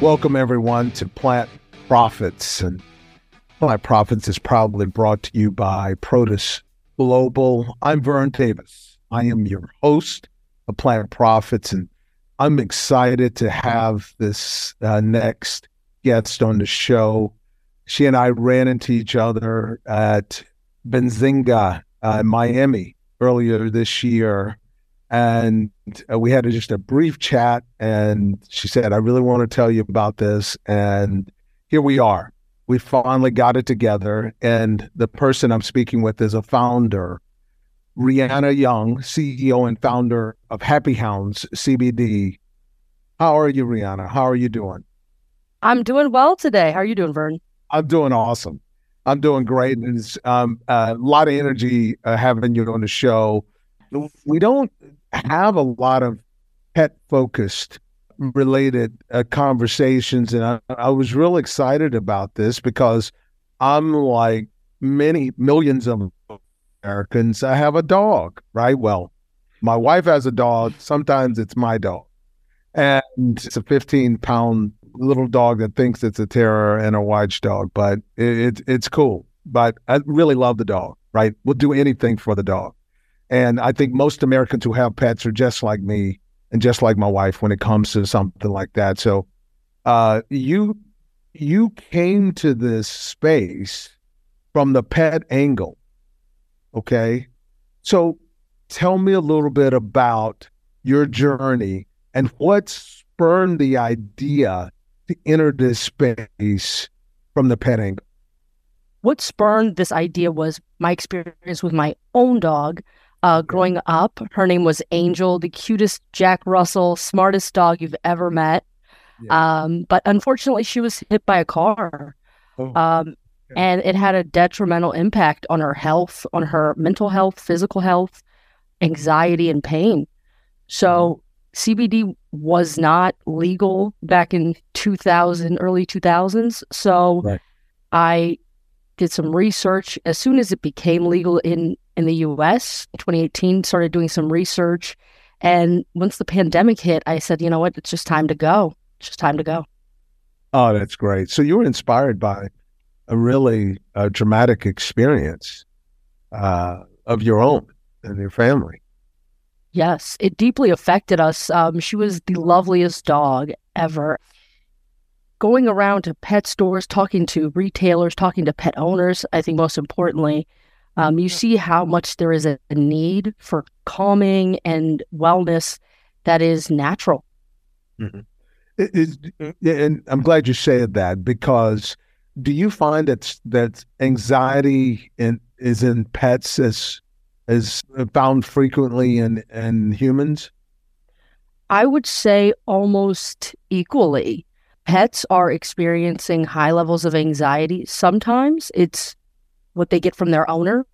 Welcome, everyone, to Plant Profits. And Plant Profits is proudly brought to you by Protis Global. I'm Vern Davis. I am your host of Plant Profits, and I'm excited to have this uh, next guest on the show. She and I ran into each other at Benzinga, uh, Miami, earlier this year and uh, we had a, just a brief chat and she said i really want to tell you about this and here we are. We finally got it together and the person i'm speaking with is a founder rianna young ceo and founder of happy hounds cbd how are you rianna? How are you doing? I'm doing well today. How are you doing vern? I'm doing awesome. I'm doing great and it's um, a lot of energy uh, having you on the show. We don't have a lot of pet focused related uh, conversations. And I, I was real excited about this because I'm like many millions of Americans. I have a dog, right? Well, my wife has a dog. Sometimes it's my dog. And it's a 15 pound little dog that thinks it's a terror and a watchdog, but it, it, it's cool. But I really love the dog, right? We'll do anything for the dog. And I think most Americans who have pets are just like me and just like my wife when it comes to something like that. So uh, you you came to this space from the pet angle. Okay. So tell me a little bit about your journey and what spurred the idea to enter this space from the pet angle. What spurred this idea was my experience with my own dog uh, growing up. Her name was Angel, the cutest Jack Russell, smartest dog you've ever met. Yeah. Um, but unfortunately, she was hit by a car. Oh. Um, and it had a detrimental impact on her health, on her mental health, physical health, anxiety, and pain. So mm-hmm. CBD was not legal back in 2000, early 2000s. So right. I did some research as soon as it became legal in in the US 2018 started doing some research. And once the pandemic hit I said you know what? It's just time to go. It's just time to go. Oh that's great. So you were inspired by a really uh, dramatic experience uh, of your own and your family. Yes it deeply affected us. Um, she was the loveliest dog ever. Going around to pet stores, talking to retailers, talking to pet owners, I think most importantly, um, you see how much there is a, a need for calming and wellness that is natural. Mm-hmm. It is, and I'm glad you said that because do you find that that anxiety in, is in pets as is found frequently in in humans? I would say almost equally pets are experiencing high levels of anxiety. Sometimes it's what they get from their owner.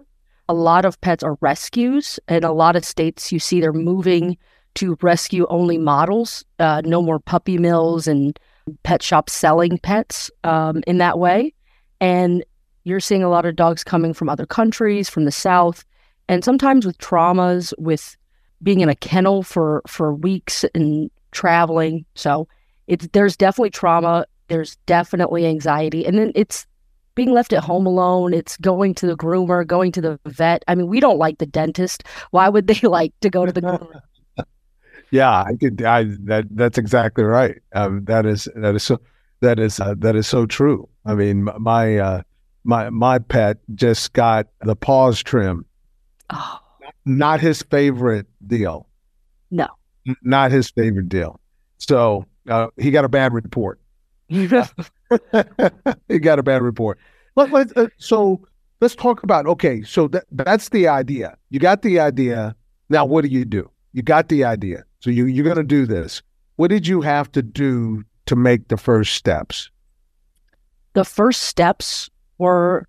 A lot of pets are rescues. In a lot of states, you see they're moving to rescue only models, uh, no more puppy mills and pet shops selling pets um, in that way. And you're seeing a lot of dogs coming from other countries, from the South, and sometimes with traumas, with being in a kennel for, for weeks and traveling. So it's there's definitely trauma there's definitely anxiety and then it's being left at home alone it's going to the groomer going to the vet. I mean we don't like the dentist. Why would they like to go to the groomer? Yeah i could i that that's exactly right. Um, that is that is so that is uh, that is so true. I mean my uh my my pet just got the paws trim oh. not his favorite deal. No. Not his favorite deal. So uh, he got a bad report. he got a bad report. Let, let, uh, so let's talk about okay. So that that's the idea. You got the idea. Now, what do you do? You got the idea. So you you're going to do this. What did you have to do to make the first steps? The first steps were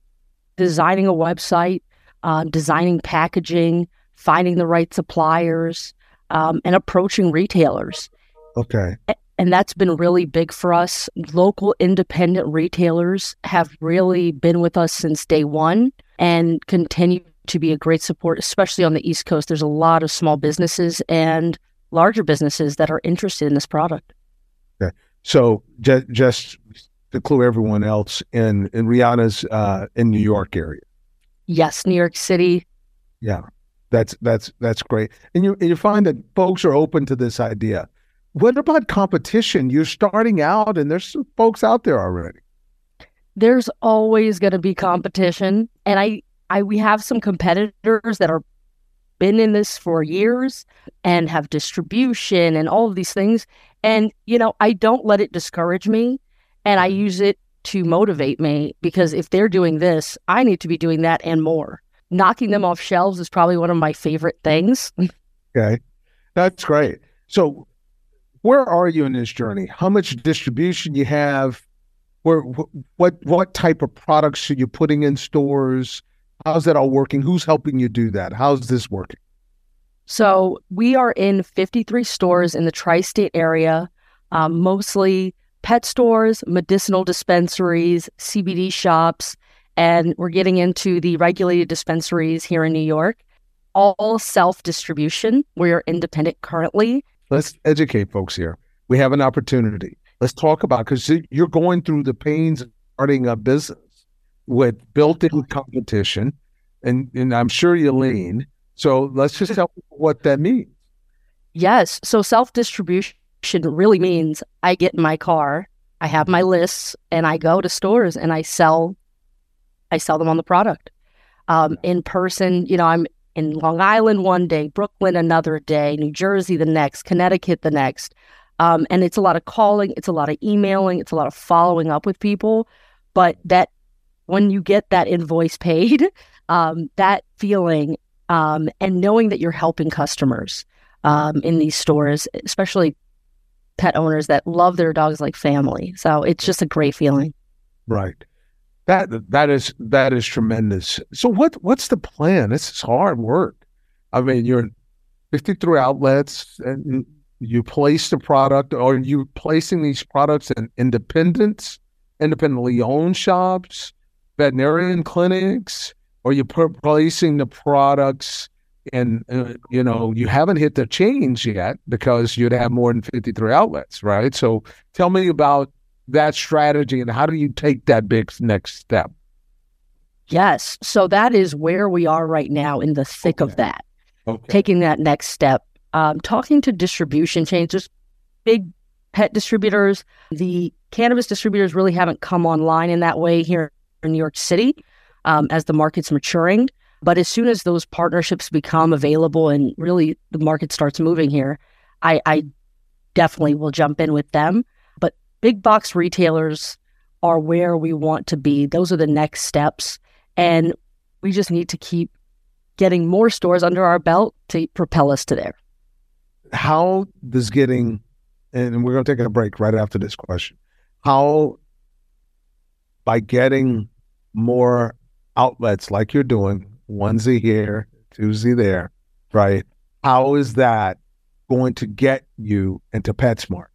designing a website, uh, designing packaging, finding the right suppliers, um, and approaching retailers. Okay. And that's been really big for us. Local independent retailers have really been with us since day one and continue to be a great support, especially on the East Coast. There's a lot of small businesses and larger businesses that are interested in this product. Okay. So just just to clue everyone else in, in Rianna's uh, in New York area. Yes, New York City. Yeah, that's that's that's great. And you and you find that folks are open to this idea. What about competition? You're starting out, and there's some folks out there already. There's always going to be competition, and I, I, we have some competitors that are been in this for years and have distribution and all of these things. And you know, I don't let it discourage me, and I use it to motivate me because if they're doing this, I need to be doing that and more. Knocking them off shelves is probably one of my favorite things. okay. That's great. So, where are you in this journey? How much distribution you have? Where what what type of products are you putting in stores? How's that all working? Who's helping you do that? How's this working? So, we are in 53 stores in the tri-state area, um, mostly pet stores, medicinal dispensaries, CBD shops, and we're getting into the regulated dispensaries here in New York. All self distribution. We are independent currently. Let's educate folks here. We have an opportunity. Let's talk about because you're going through the pains of starting a business with built-in competition, and and I'm sure you lean. So let's just tell what that means. Yes. So self distribution really means I get in my car, I have my lists, and I go to stores and I sell. I sell them on the product. Um, in person, you know, I'm in Long Island one day, Brooklyn another day, New Jersey the next, Connecticut the next. Um, and it's a lot of calling, it's a lot of emailing, it's a lot of following up with people. But that when you get that invoice paid, um, that feeling um, and knowing that you're helping customers um, in these stores, especially pet owners that love their dogs like family. So it's just a great feeling. Right. That that is that is tremendous. So what what's the plan? This is hard work. I mean, you're 53 outlets and you place the product or you placing these products in independents, independently owned shops, veterinarian clinics, or you placing the products and uh, you know you haven't hit the change yet because you'd have more than 53 outlets right so tell me about that strategy and how do you take that big next step yes so that is where we are right now in the thick okay. of that okay. taking that next step um, talking to distribution chains just big pet distributors the cannabis distributors really haven't come online in that way here in new york city um, as the market's maturing but as soon as those partnerships become available and really the market starts moving here, I, I definitely will jump in with them. Big box retailers are where we want to be. Those are the next steps. And we just need to keep getting more stores under our belt to propel us to there. How does getting, and we're going to take a break right after this question, how by getting more outlets like you're doing, onesie here, twosie there, right? How is that going to get you into PetSmart?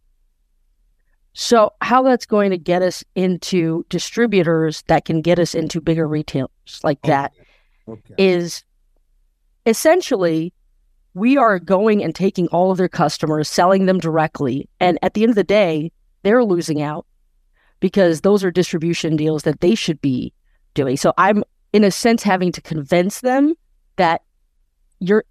So, how that's going to get us into distributors that can get us into bigger retailers like okay. that okay. is essentially we are going and taking all of their customers, selling them directly. And at the end of the day, they're losing out because those are distribution deals that they should be doing. So I'm in a sense having to convince them that you're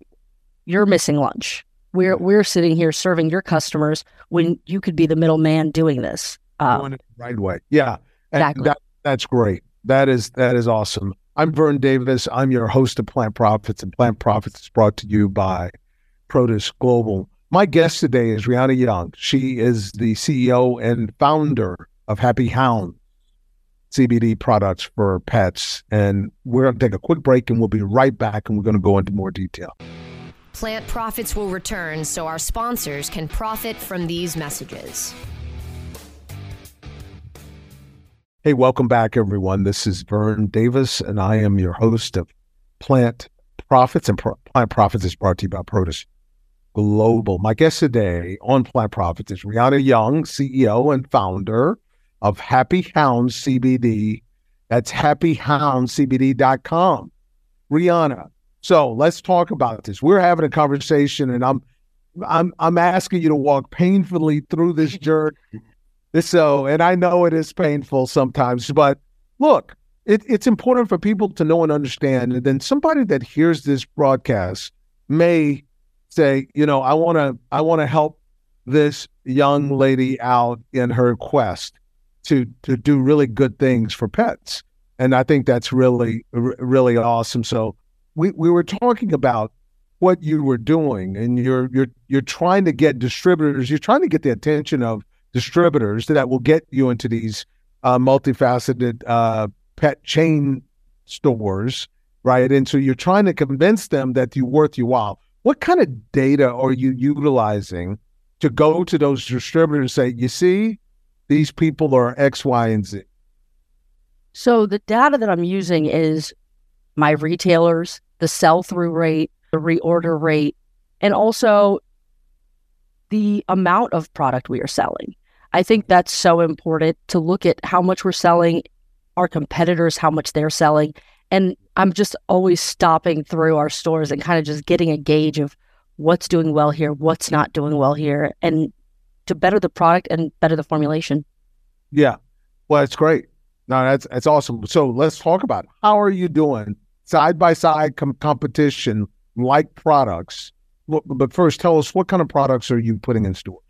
you're missing lunch. We're we're sitting here serving your customers when you could be the middleman doing this. Um, Doing it the right way. Yeah. Exactly. That, that's great. That is that is awesome. I'm Vern Davis. I'm your host of Plant Profits, and Plant Profits is brought to you by Protis Global. My guest today is Rianna Young. She is the CEO and founder of Happy Hound, CBD products for pets. And we're going to take a quick break and we'll be right back and we're going to go into more detail. Plant profits will return so our sponsors can profit from these messages. Hey, welcome back, everyone. This is Vern Davis, and I am your host of Plant Profits. And Pro- Plant Profits is brought to you by Protis Global. My guest today on Plant Profits is Rianna Young, CEO and founder of Happy Hound CBD. That's happyhoundcbd.com. Rianna. So let's talk about this. We're having a conversation and I'm I'm I'm asking you to walk painfully through this journey So, and I know it is painful sometimes, but look, it, it's important for people to know and understand. And then somebody that hears this broadcast may say, you know, I want to, I want to help this young lady out in her quest to to do really good things for pets. And I think that's really really awesome. So we we were talking about what you were doing and you're you're you're trying to get distributors, you're trying to get the attention of distributors that will get you into these uh, multifaceted uh, pet chain stores, right? And so you're trying to convince them that you're worth your while. What kind of data are you utilizing to go to those distributors and say, you see, these people are X, Y, and Z? So the data that I'm using is my retailers, the sell through rate, the reorder rate, and also the amount of product we are selling. I think that's so important to look at how much we're selling, our competitors, how much they're selling. And I'm just always stopping through our stores and kind of just getting a gauge of what's doing well here, what's not doing well here, and to better the product and better the formulation. Yeah. Well, it's great. No, that's that's awesome. So let's talk about it. how are you doing side by side competition like products. But first, tell us what kind of products are you putting in stores?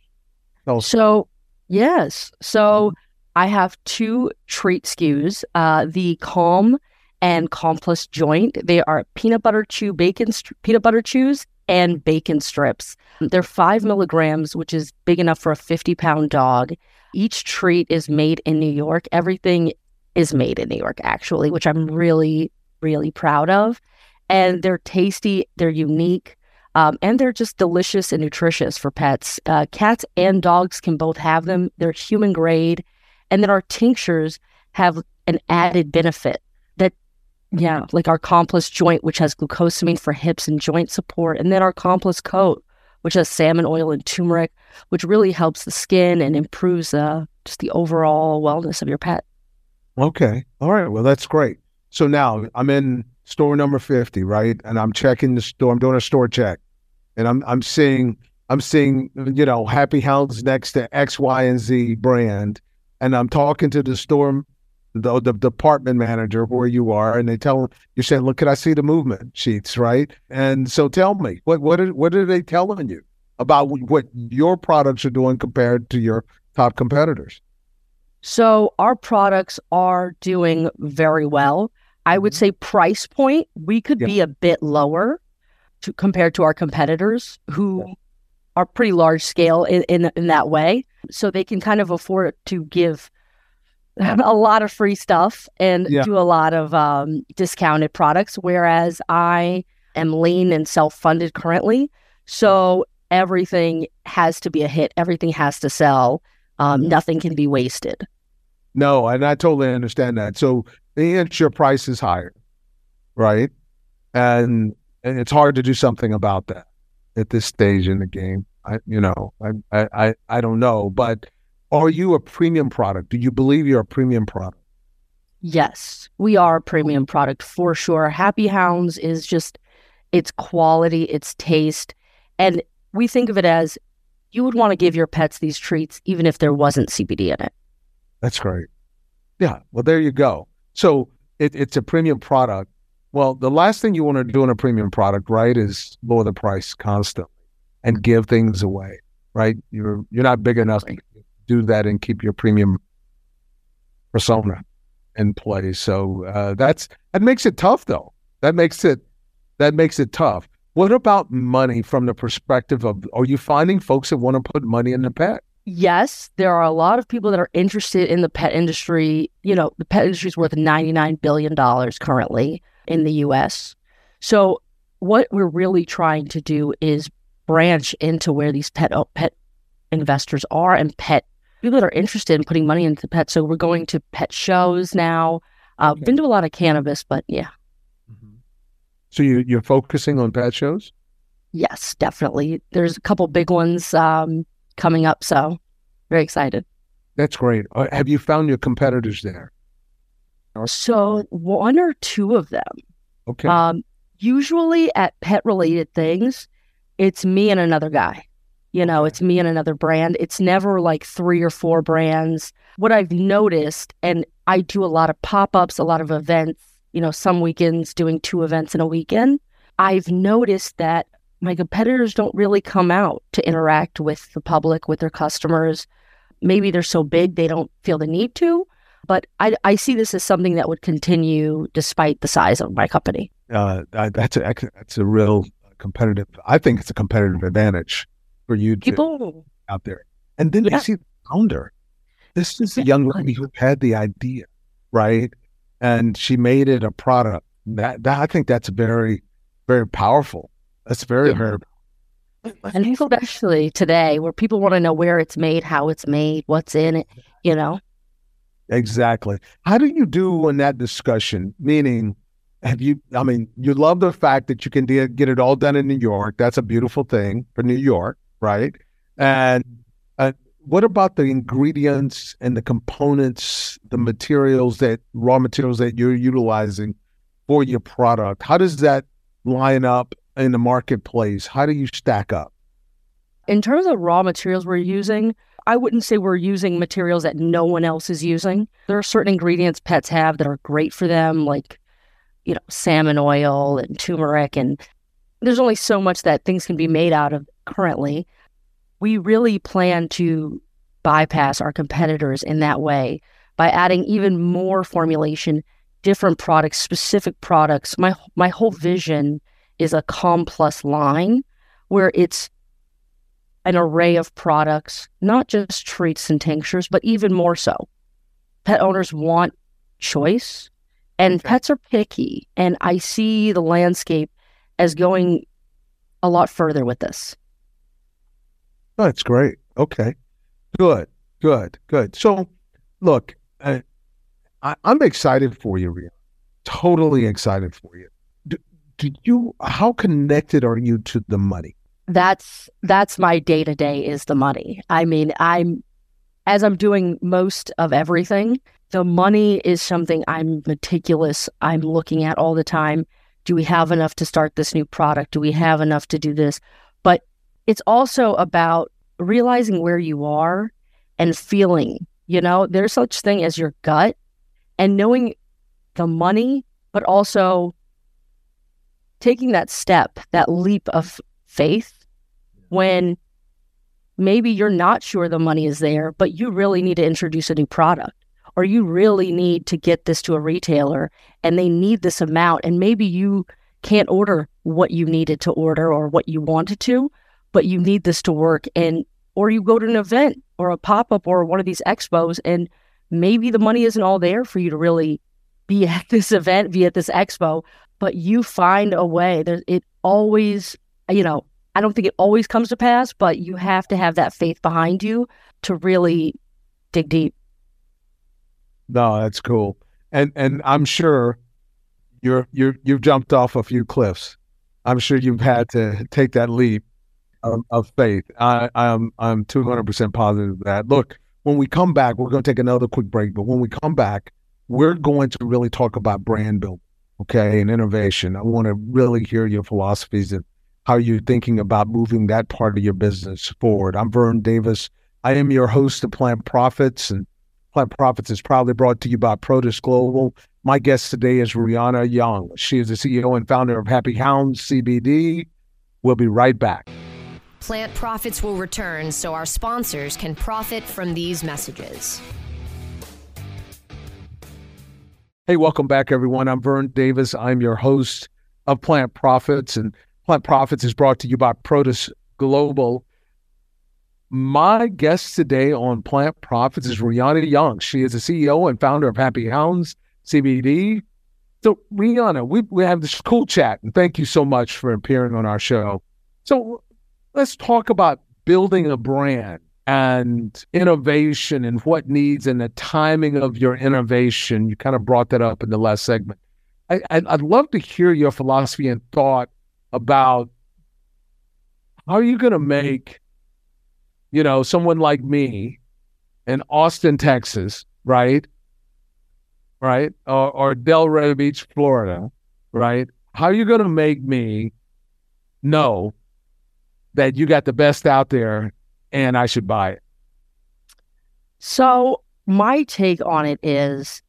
So yes, so I have two treat SKUs: uh, the Calm and Calm Plus Joint. They are peanut butter chew bacon peanut butter chews and bacon strips. They're five milligrams, which is big enough for a 50 pound dog. Each treat is made in New York. Everything is made in New York, actually, which I'm really, really proud of. And they're tasty, they're unique, um, and they're just delicious and nutritious for pets. Uh, cats and dogs can both have them. They're human grade. And then our tinctures have an added benefit that, yeah, like our Calm Plus joint, which has glucosamine for hips and joint support, and then our Calm Plus coat, which has salmon oil and turmeric, which really helps the skin and improves uh, just the overall wellness of your pet. Okay. All right. Well, that's great. So now I'm in store number 50, right? And I'm checking the store. I'm doing a store check. And I'm I'm seeing I'm seeing, you know, Happy Hounds next to X, Y, and Z brand. And I'm talking to the store the, the department manager where you are, and they tell you saying, "Look, can I see the movement sheets?" Right? And so, tell me what what are, what are they telling you about what your products are doing compared to your top competitors? So our products are doing very well. I would mm-hmm. say price point we could be a bit lower to compared to our competitors who are pretty large scale in, in in that way. So they can kind of afford to give a lot of free stuff and yeah. do a lot of um, discounted products, whereas I am lean and self funded currently. So everything has to be a hit, everything has to sell. Um, nothing can be wasted. No, and I totally understand that. So inch your price is higher, right? And and it's hard to do something about that at this stage in the game. I, you know, I, I, I don't know, but are you a premium product? Do you believe you're a premium product? Yes, we are a premium product for sure. Happy Hounds is just its quality, its taste. And we think of it as you would want to give your pets these treats even if there wasn't CBD in it. That's great. Yeah. Well, there you go. So it, it's a premium product. Well, the last thing you want to do in a premium product, right, is lower the price constantly and give things away, right? You're you're not big enough to do that and keep your premium persona in place. So uh, that's that makes it tough, though. That makes it that makes it tough. What about money from the perspective of? Are you finding folks that want to put money in the pet? Yes, there are a lot of people that are interested in the pet industry. You know, the pet industry is worth $99 billion currently in the US. So, what we're really trying to do is branch into where these pet pet investors are and pet people that are interested in putting money into pets. So we're going to pet shows now. I've uh, okay. been to a lot of cannabis, but yeah. So you you're focusing on pet shows? Yes, definitely. There's a couple big ones um, coming up, so very excited. That's great. Uh, have you found your competitors there? So one or two of them. Okay. Um, usually at pet related things, it's me and another guy. You know, it's me and another brand. It's never like three or four brands. What I've noticed, and I do a lot of pop ups, a lot of events, you know, some weekends doing two events in a weekend. I've noticed that my competitors don't really come out to interact with the public, with their customers. Maybe they're so big they don't feel the need to, but I, I see this as something that would continue despite the size of my company. Uh, that's a that's a real competitive. I think it's a competitive advantage for you to People, out there. And then Yeah. you see the founder. This is a young lady who had the idea, right? And she made it a product. That, that I think that's very, very powerful. That's very, Yeah. very. and especially today where people want to know where it's made, how it's made, what's in it, you know? Exactly. How do you do in that discussion? Meaning, have you? I mean, you love the fact that you can de- get it all done in New York. That's a beautiful thing for New York, right? And what about the ingredients and the components, the materials that raw materials that you're utilizing for your product? How does that line up in the marketplace? How do you stack up? In terms of raw materials we're using, I wouldn't say we're using materials that no one else is using. There are certain ingredients pets have that are great for them, like, you know, salmon oil and turmeric. And there's only so much that things can be made out of currently. We really plan to bypass our competitors in that way by adding even more formulation, different products, specific products. My my whole vision is a Calm Plus line where it's an array of products, not just treats and tinctures, but even more so. Pet owners want choice, and Okay. pets are picky. And I see the landscape as going a lot further with this. That's great. Okay. Good. Good. Good. So, look, uh, I, I'm excited for you, Ria. Totally excited for you. Do, do you? How connected are you to the money? That's that's my day to day is the money. I mean, I'm as I'm doing most of everything, the money is something I'm meticulous. I'm looking at all the time. Do we have enough to start this new product? Do we have enough to do this? It's also about realizing where you are and feeling, you know, there's such thing as your gut and knowing the money, but also taking that step, that leap of faith when maybe you're not sure the money is there, but you really need to introduce a new product or you really need to get this to a retailer and they need this amount. And maybe you can't order what you needed to order or what you wanted to, but you need this to work. And, or you go to an event or a pop up or one of these expos and maybe the money isn't all there for you to really be at this event, be at this expo, but you find a way. There, it always, you know, I don't think it always comes to pass, but you have to have that faith behind you to really dig deep. No, that's cool. And and I'm sure you're you're you've jumped off a few cliffs. I'm sure you've had to take that leap of, of faith. I, I'm I'm 200 percent positive of that. Look, when we come back, we're going to take another quick break. But when we come back, we're going to really talk about brand building, okay, and innovation. I want to really hear your philosophies and how you're thinking about moving that part of your business forward. I'm Vern Davis. I am your host of Plant Profits, and Plant Profits is proudly brought to you by Protis Global. My guest today is Rianna Young. She is the CEO and founder of Happy Hounds CBD. We'll be right back. Plant profits will return so our sponsors can profit from these messages. Hey, welcome back, everyone. I'm Vern Davis. I'm your host of Plant Profits, and Plant Profits is brought to you by Protis Global. My guest today on Plant Profits is Rianna Young. She is the CEO and founder of Happy Hounds CBD. So, Rianna, we, we have this cool chat, and thank you so much for appearing on our show. So, let's talk about building a brand and innovation and what needs and the timing of your innovation. You kind of brought that up in the last segment. I, I'd, I'd love to hear your philosophy and thought about how are you going to make, you know, someone like me in Austin, Texas, right? Right? Or, or Delray Beach, Florida, right? How are you going to make me know that you got the best out there and I should buy it? So, my take on it is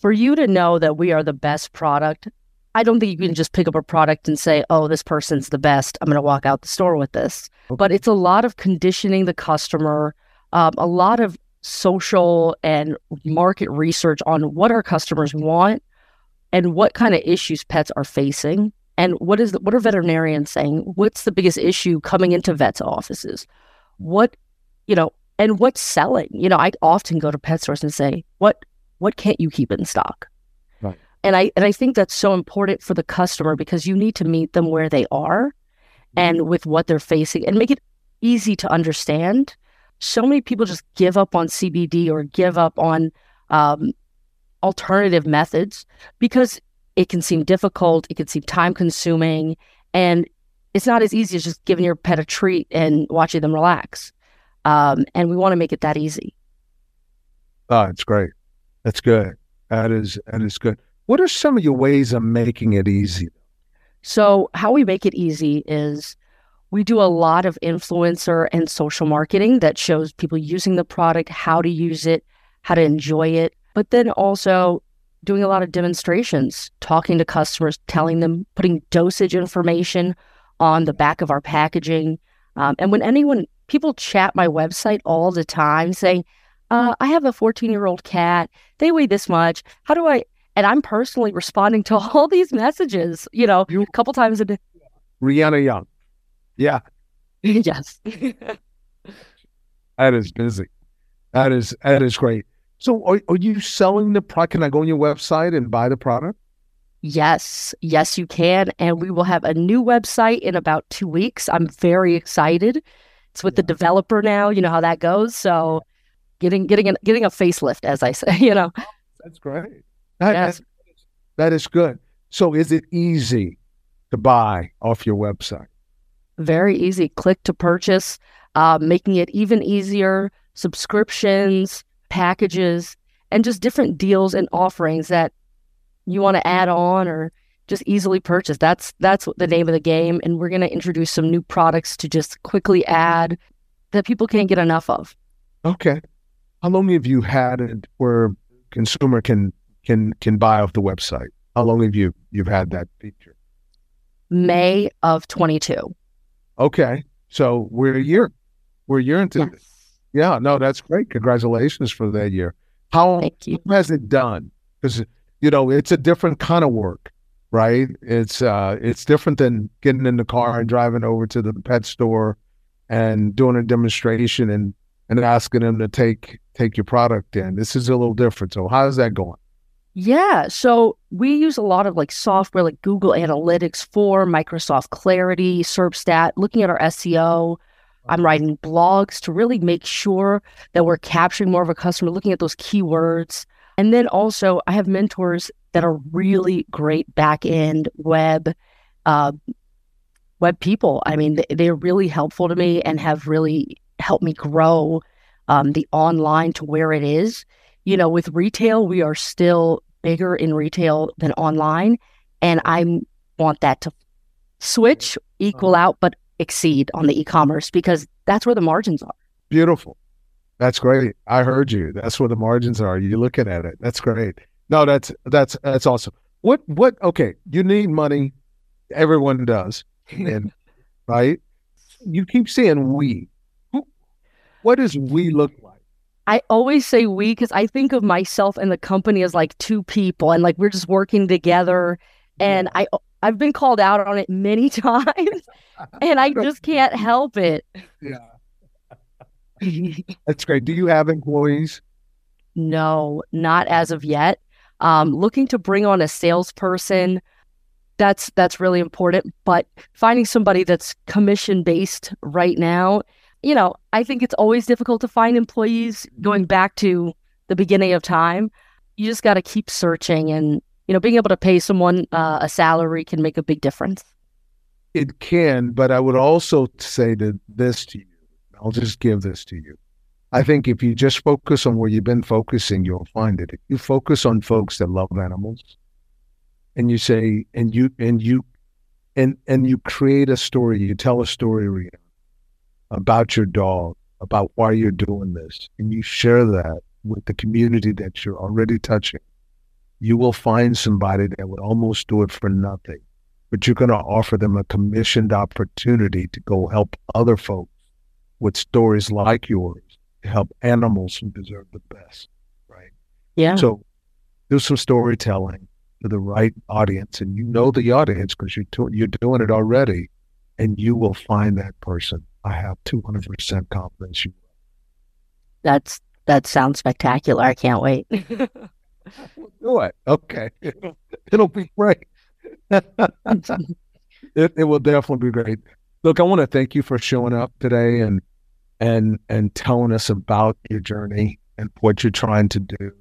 for you to know that we are the best product. I don't think you can just pick up a product and say, oh, this person's the best. I'm going to walk out the store with this. Okay. But it's a lot of conditioning the customer, um, a lot of social and market research on what our customers want and what kind of issues pets are facing and what is the, what are veterinarians saying? What's the biggest issue coming into vets offices? What you know and what's selling? You know i often go to pet stores and say what what can't you keep in stock? Right. And i and i think that's so important for the customer because you need to meet them where they are mm-hmm. and with what they're facing and make it easy to understand. So many people just give up on cbd or give up on um, alternative methods because it can seem difficult, it can seem time consuming, and it's not as easy as just giving your pet a treat and watching them relax. Um, and we want to make it that easy. Oh, it's great. That's good. That is that is good. What are some of your ways of making it easy? So, how we make it easy is we do a lot of influencer and social marketing that shows people using the product, how to use it, how to enjoy it, but then also doing a lot of demonstrations, talking to customers, telling them, putting dosage information on the back of our packaging. Um, and when anyone, people chat my website all the time saying, uh, I have a 14 year old cat. They weigh this much. How do I? And I'm personally responding to all these messages, you know, you, a couple times a day. Rianna Young. Yeah. yes. that is busy. That is that is great. So are, are you selling the product? Can I go on your website and buy the product? Yes, yes, you can. And we will have a new website in about two weeks. I'm very excited. It's with yeah. the developer now. You know how that goes. So getting getting an, getting a facelift, as I say, you know. That's great. That, yes. that is good. So is it easy to buy off your website? Very easy. Click to purchase, uh, making it even easier. Subscriptions, packages and just different deals and offerings that you want to add on or just easily purchase. That's that's the name of the game. And we're going to introduce some new products to just quickly add that people can't get enough of. Okay. How long have you had it where consumer can can can buy off the website? How long have you you've had that feature? May of 22. Okay. So we're a year. We're a year into yes. Yeah, no, that's great. Congratulations for that year. How, how has it done? Because you know it's a different kind of work, right? It's uh, it's different than getting in the car and driving over to the pet store and doing a demonstration and and asking them to take take your product in. This is a little different. So how's that going? Yeah, so we use a lot of like software like Google Analytics for Microsoft Clarity, SERPstat, looking at our SEO, I'm writing blogs to really make sure that we're capturing more of a customer, looking at those keywords. And then also, I have mentors that are really great back end web uh, web people. I mean, they're really helpful to me and have really helped me grow um, the online to where it is. You know, with retail, we are still bigger in retail than online, and I want that to switch, equal out, but exceed on the e-commerce because that's where the margins are. Beautiful. That's great. I heard you. That's where the margins are. You're looking at it. That's great. No, that's that's that's awesome. What what okay, you need money. Everyone does. And right? You keep saying we. What does we look like? I always say we because I think of myself and the company as like two people and like we're just working together. And I I've been called out on it many times and I just can't help it. Yeah. That's great. Do you have employees? No, not as of yet. Um, looking to bring on a salesperson. That's that's really important. But finding somebody that's commission based right now, you know, I think it's always difficult to find employees going back to the beginning of time. You just got to keep searching and you know, being able to pay someone uh, a salary can make a big difference. It can, but I would also say this to you. I'll just give this to you. I think if you just focus on where you've been focusing, you'll find it. If you focus on folks that love animals, and you say, and you and you and and you create a story, you tell a story about your dog, about why you're doing this, and you share that with the community that you're already touching, you will find somebody that would almost do it for nothing. But you're going to offer them a commissioned opportunity to go help other folks with stories like yours to help animals who deserve the best. Right. Yeah. So do some storytelling to the right audience, and you know the audience because you're, to, you're doing it already, and you will find that person. I have 200% confidence you will. That's that sounds spectacular. I can't wait. do it. Okay. It'll, it'll be great. it, it will definitely be great. Look, I want to thank you for showing up today and and and telling us about your journey and what you're trying to do,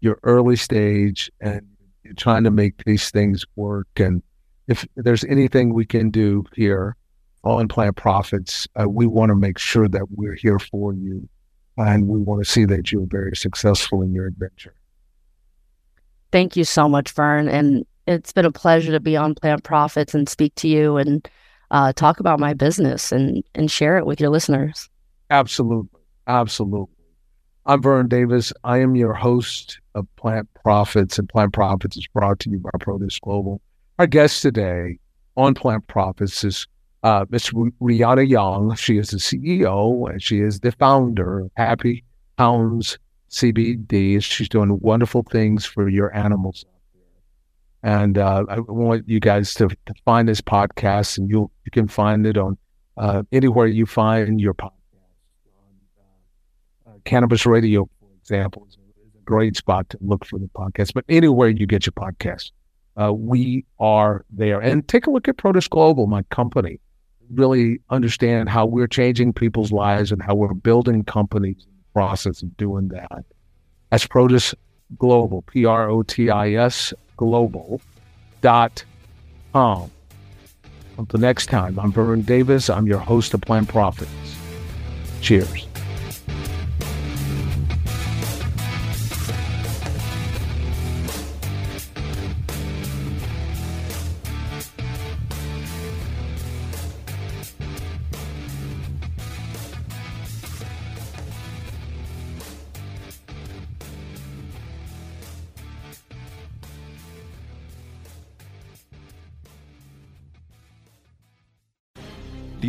your early stage, and you're trying to make these things work. And if there's anything we can do here on Plant Profits, uh, we want to make sure that we're here for you, and we want to see that you're very successful in your adventure. Thank you so much, Vern, and it's been a pleasure to be on Plant Profits and speak to you and uh, talk about my business and and share it with your listeners. Absolutely, absolutely. I'm Vern Davis. I am your host of Plant Profits, and Plant Profits is brought to you by Protis Global. Our guest today on Plant Profits is uh, Ms. Rianna Young. She is the CEO and she is the founder of Happy Hounds CBD. She's doing wonderful things for your animals and uh, I want you guys to, find this podcast, and you you can find it on uh, anywhere you find your podcast. Uh, Cannabis Radio, for example, is a, is a, great spot to look for the podcast. But anywhere you get your podcast, uh, we are there. And take a look at Protis Global, my company. Really understand how we're changing people's lives and how we're building companies in the process of doing that. That's Produce Global, P R O T I S global.com. Until next time, I'm Vern Davis. I'm your host of Plant Profits. Cheers.